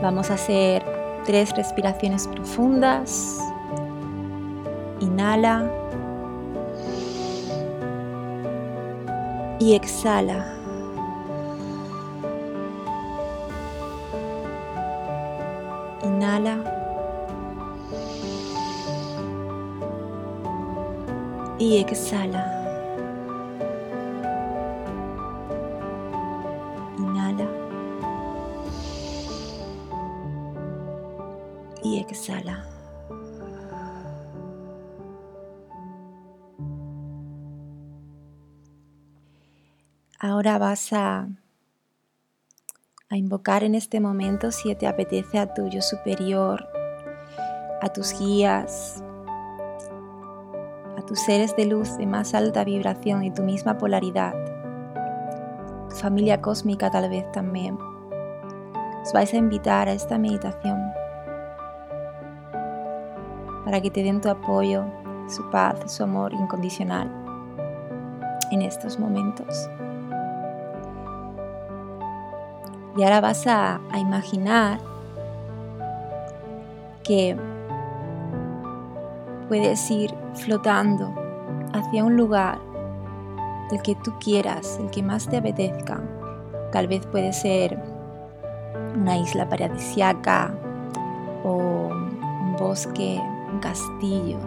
Vamos a hacer tres respiraciones profundas. Inhala. Y exhala. Inhala. Y exhala. Y exhala. Ahora vas a, a invocar en este momento, si te apetece, a tu yo superior, a tus guías, a tus seres de luz de más alta vibración y tu misma polaridad, tu familia cósmica tal vez también. Os vais a invitar a esta meditación para que te den tu apoyo, su paz, su amor incondicional en estos momentos. Y ahora vas a, imaginar que puedes ir flotando hacia un lugar el que tú quieras, el que más te apetezca. Tal vez puede ser una isla paradisiaca o un bosque castillo.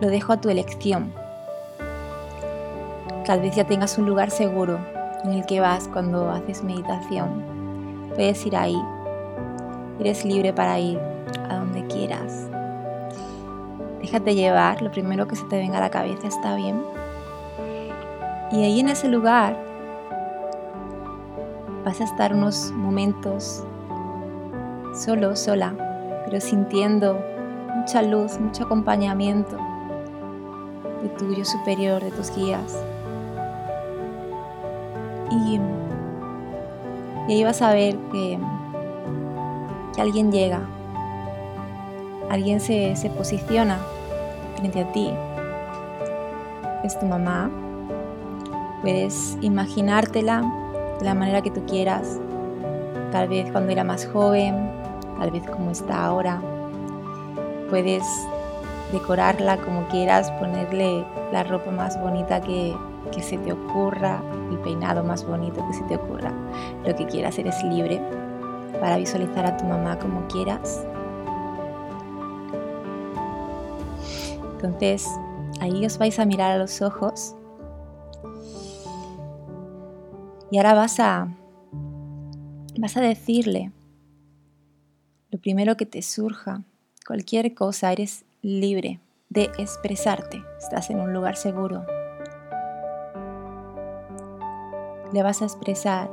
Lo dejo a tu elección. Tal vez ya tengas un lugar seguro en el que vas cuando haces meditación. Puedes ir ahí. Eres libre para ir a donde quieras. Déjate llevar, lo primero que se te venga a la cabeza está bien. Y ahí en ese lugar vas a estar unos momentos solo, sola, pero sintiendo mucha luz, mucho acompañamiento de tu yo superior, de tus guías. Y, ahí vas a ver que, que alguien llega, alguien se, se posiciona frente a ti. Es tu mamá. Puedes imaginártela de la manera que tú quieras. Tal vez cuando era más joven, tal vez como está ahora puedes decorarla como quieras, ponerle la ropa más bonita que, se te ocurra, el peinado más bonito que se te ocurra, lo que quieras, eres libre para visualizar a tu mamá como quieras. Entonces, ahí os vais a mirar a los ojos. Y ahora vas a vas a decirle lo primero que te surja cualquier cosa, eres libre de expresarte. Estás en un lugar seguro. Le vas a expresar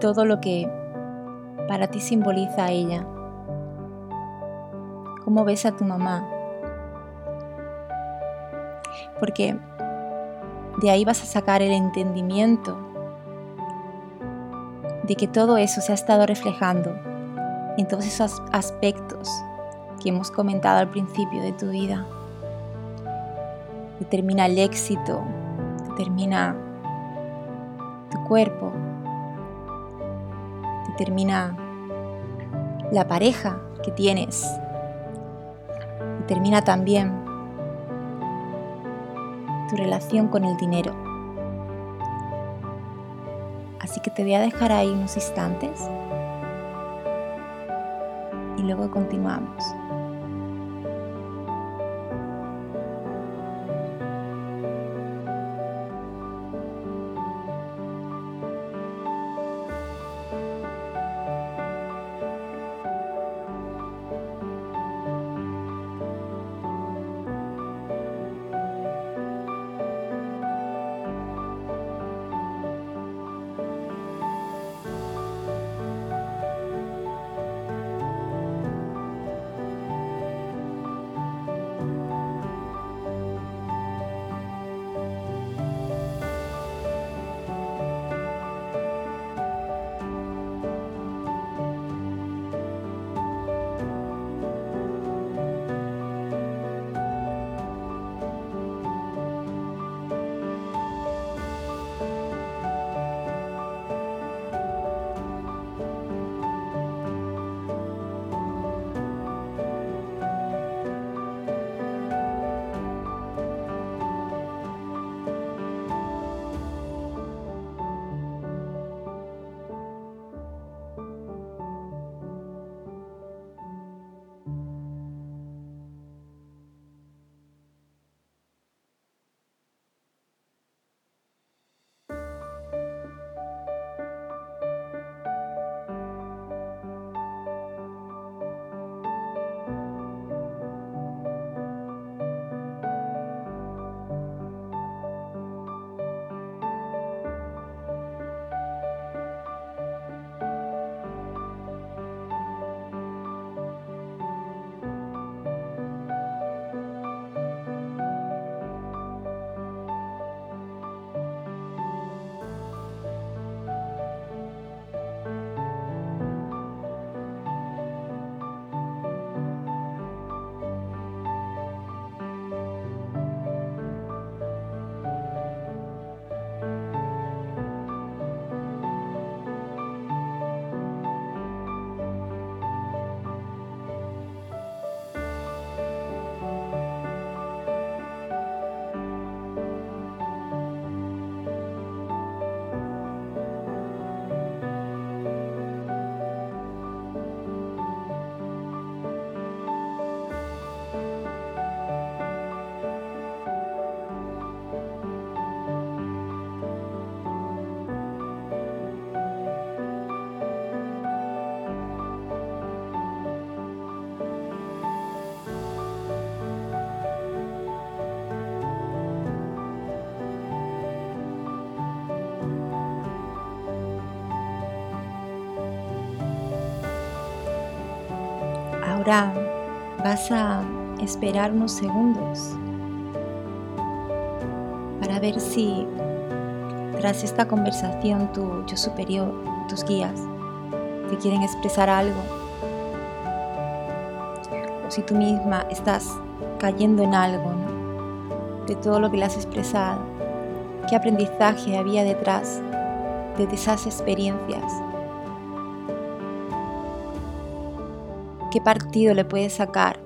todo lo que para ti simboliza a ella. ¿Cómo ves a tu mamá? Porque de ahí vas a sacar el entendimiento de que todo eso se ha estado reflejando en todos esos aspectos que hemos comentado al principio de tu vida. Determina el éxito, determina tu cuerpo, determina la pareja que tienes, determina también tu relación con el dinero. Así que te voy a dejar ahí unos instantes luego continuamos. Ahora vas a esperar unos segundos para ver si tras esta conversación tu yo superior, tus guías, te quieren expresar algo. O si tú misma estás cayendo en algo de todo lo que le has expresado. ¿Qué aprendizaje había detrás de esas experiencias? ¿Qué partido le puedes sacar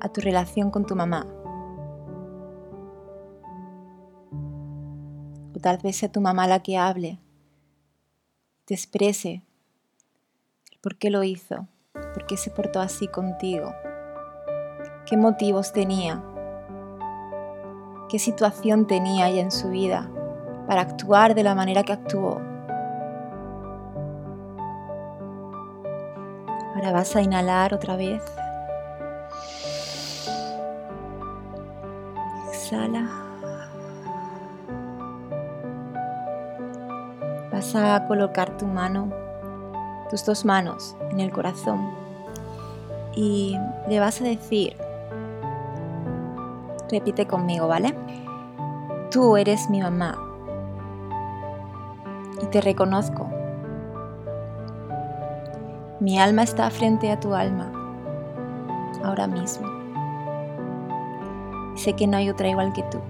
a tu relación con tu mamá? O tal vez sea tu mamá la que hable, te exprese por qué lo hizo, por qué se portó así contigo, qué motivos tenía, qué situación tenía ella en su vida para actuar de la manera que actuó. Ahora vas a inhalar otra vez. Exhala. Vas a colocar tu mano, tus dos manos en el corazón y le vas a decir, repite conmigo, ¿vale? Tú eres mi mamá y te reconozco. Mi alma está frente a tu alma ahora mismo. sé que no hay otra igual que tú.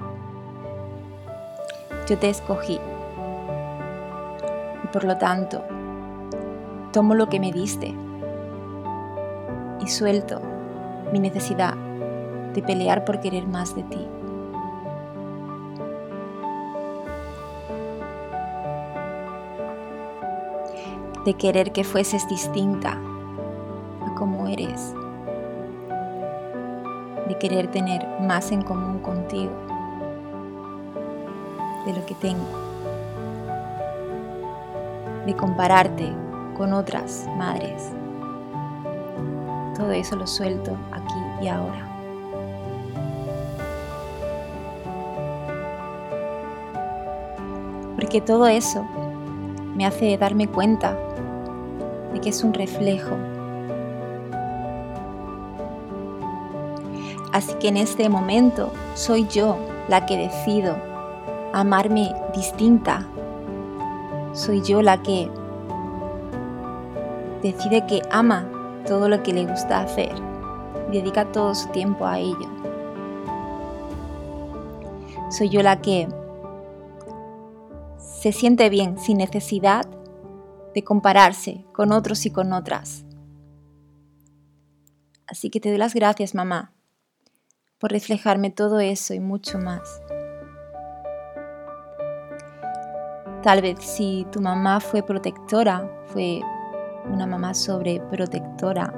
Yo te escogí por lo tanto, tomo lo que me diste y suelto mi necesidad de pelear por querer más de ti. De querer que fueses distinta a como eres. De querer tener más en común contigo de lo que tengo de compararte con otras madres. Todo eso lo suelto aquí y ahora. Porque todo eso me hace darme cuenta que es un reflejo. Así que en este momento soy yo la que decido amarme distinta soy yo la que decide que ama todo lo que le gusta hacer dedica todo su tiempo a ello. Soy yo la que se siente bien sin necesidad de compararse con otros y con otras. Así que te doy las gracias, mamá, por reflejarme todo eso y mucho más. Tal vez si tu mamá fue protectora, fue una mamá sobreprotectora,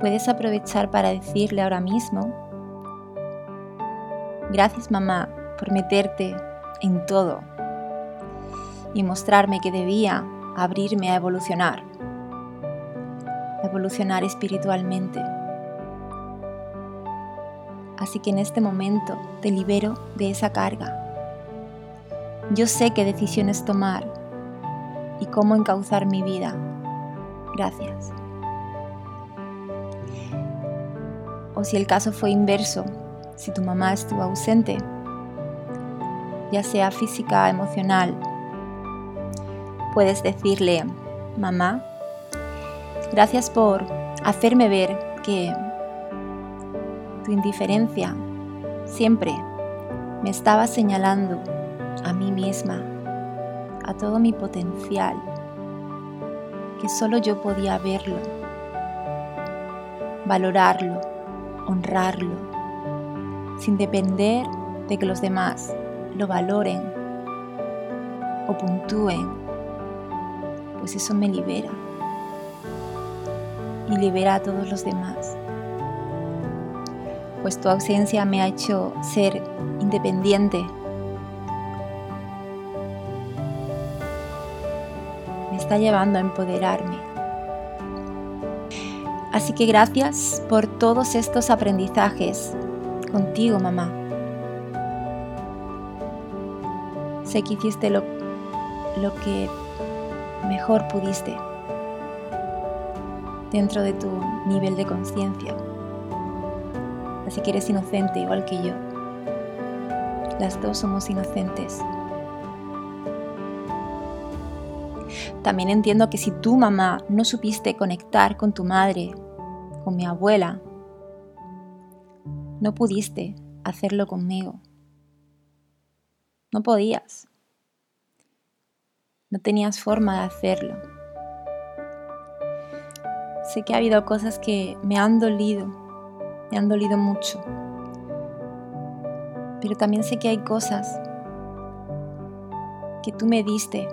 puedes aprovechar para decirle ahora mismo, gracias mamá por meterte en todo y mostrarme que debía abrirme a evolucionar, a evolucionar espiritualmente. Así que en este momento te libero de esa carga yo sé qué decisiones tomar y cómo encauzar mi vida. Gracias. O si el caso fue inverso, si tu mamá estuvo ausente, ya sea física, emocional, puedes decirle, mamá, gracias por hacerme ver que tu indiferencia siempre me estaba señalando a mí misma, a todo mi potencial, que solo yo podía verlo, valorarlo, honrarlo, sin depender de que los demás lo valoren o puntúen, pues eso me libera y libera a todos los demás. Pues tu ausencia me ha hecho ser independiente está llevando a empoderarme. Así que gracias por todos estos aprendizajes contigo, mamá. Sé que hiciste lo, lo que mejor pudiste. dentro de tu nivel de conciencia. Así que eres inocente igual que yo. Las dos somos inocentes. También entiendo que si tu mamá no supiste conectar con tu madre, con mi abuela, no pudiste hacerlo conmigo. No podías. No tenías forma de hacerlo. Sé que ha habido cosas que me han dolido, me han dolido mucho. Pero también sé que hay cosas que tú me diste,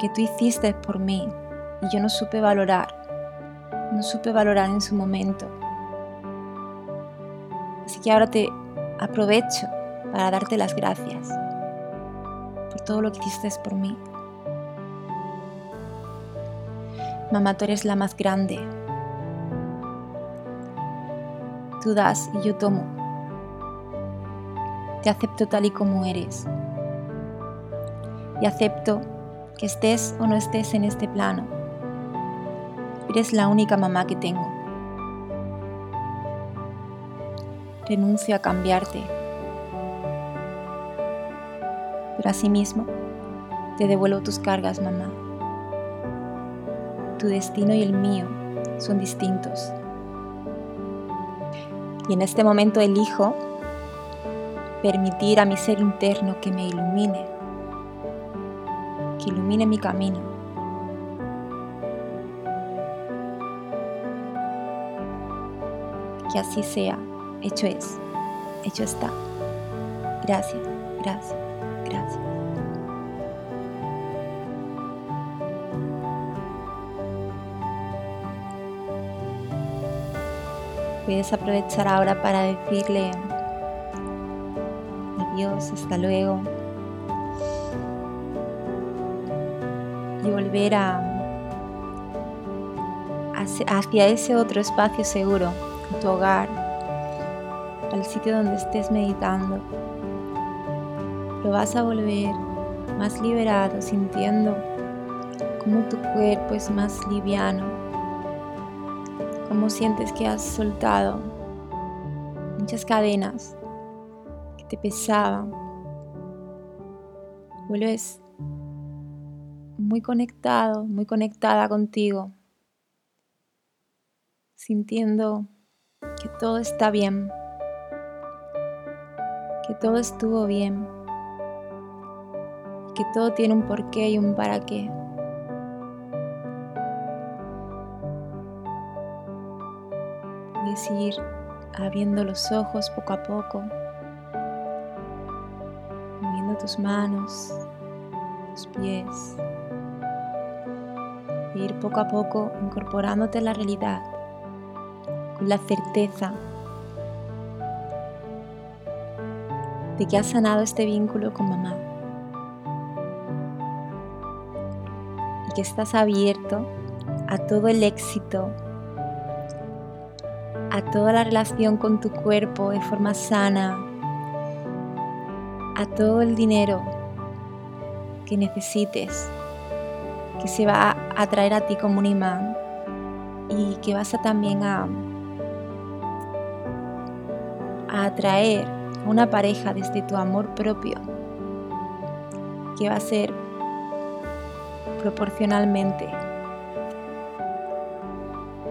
que tú hiciste por mí y yo no supe valorar. No supe valorar en su momento. Así que ahora te aprovecho para darte las gracias por todo lo que hiciste por mí. Mamá, tú eres la más grande. Tú das y yo tomo. Te acepto tal y como eres. Y acepto que estés o no estés en este plano. Eres la única mamá que tengo. Renuncio a cambiarte. Pero asimismo, te devuelvo tus cargas, mamá. Tu destino y el mío son distintos. Y en este momento elijo permitir a mi ser interno que me ilumine, que ilumine mi camino. Que así sea, hecho es, hecho está. Gracias, gracias. Puedes aprovechar ahora para decirle adiós, hasta luego. Y volver a, hacia ese otro espacio seguro, tu hogar, al sitio donde estés meditando. Lo vas a volver más liberado, sintiendo como tu cuerpo es más liviano cómo sientes que has soltado muchas cadenas que te pesaban. Vuelves muy conectado, muy conectada contigo, sintiendo que todo está bien, que todo estuvo bien, que todo tiene un porqué y un para qué. Ir abriendo los ojos poco a poco, moviendo tus manos, tus pies, e ir poco a poco incorporándote a la realidad con la certeza de que has sanado este vínculo con mamá y que estás abierto a todo el éxito a toda la relación con tu cuerpo de forma sana, a todo el dinero que necesites, que se va a traer a ti como un imán y que vas a también a, a atraer a una pareja desde tu amor propio, que va a ser proporcionalmente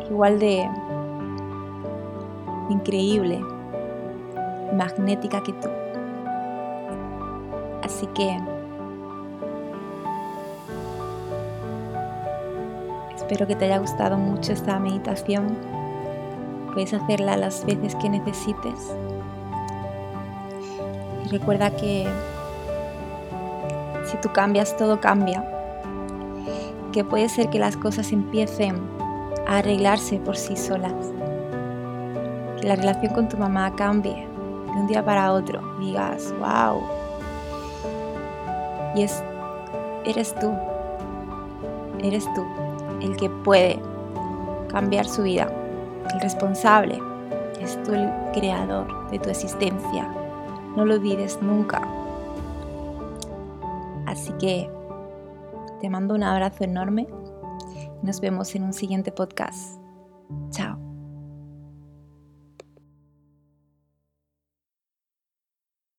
igual de increíble, magnética que tú. Así que espero que te haya gustado mucho esta meditación. Puedes hacerla las veces que necesites. Y recuerda que si tú cambias, todo cambia. Que puede ser que las cosas empiecen a arreglarse por sí solas la relación con tu mamá cambie de un día para otro. Digas, wow. Y es, eres tú, eres tú el que puede cambiar su vida, el responsable. Es tú el creador de tu existencia. No lo olvides nunca. Así que te mando un abrazo enorme. Nos vemos en un siguiente podcast. Chao.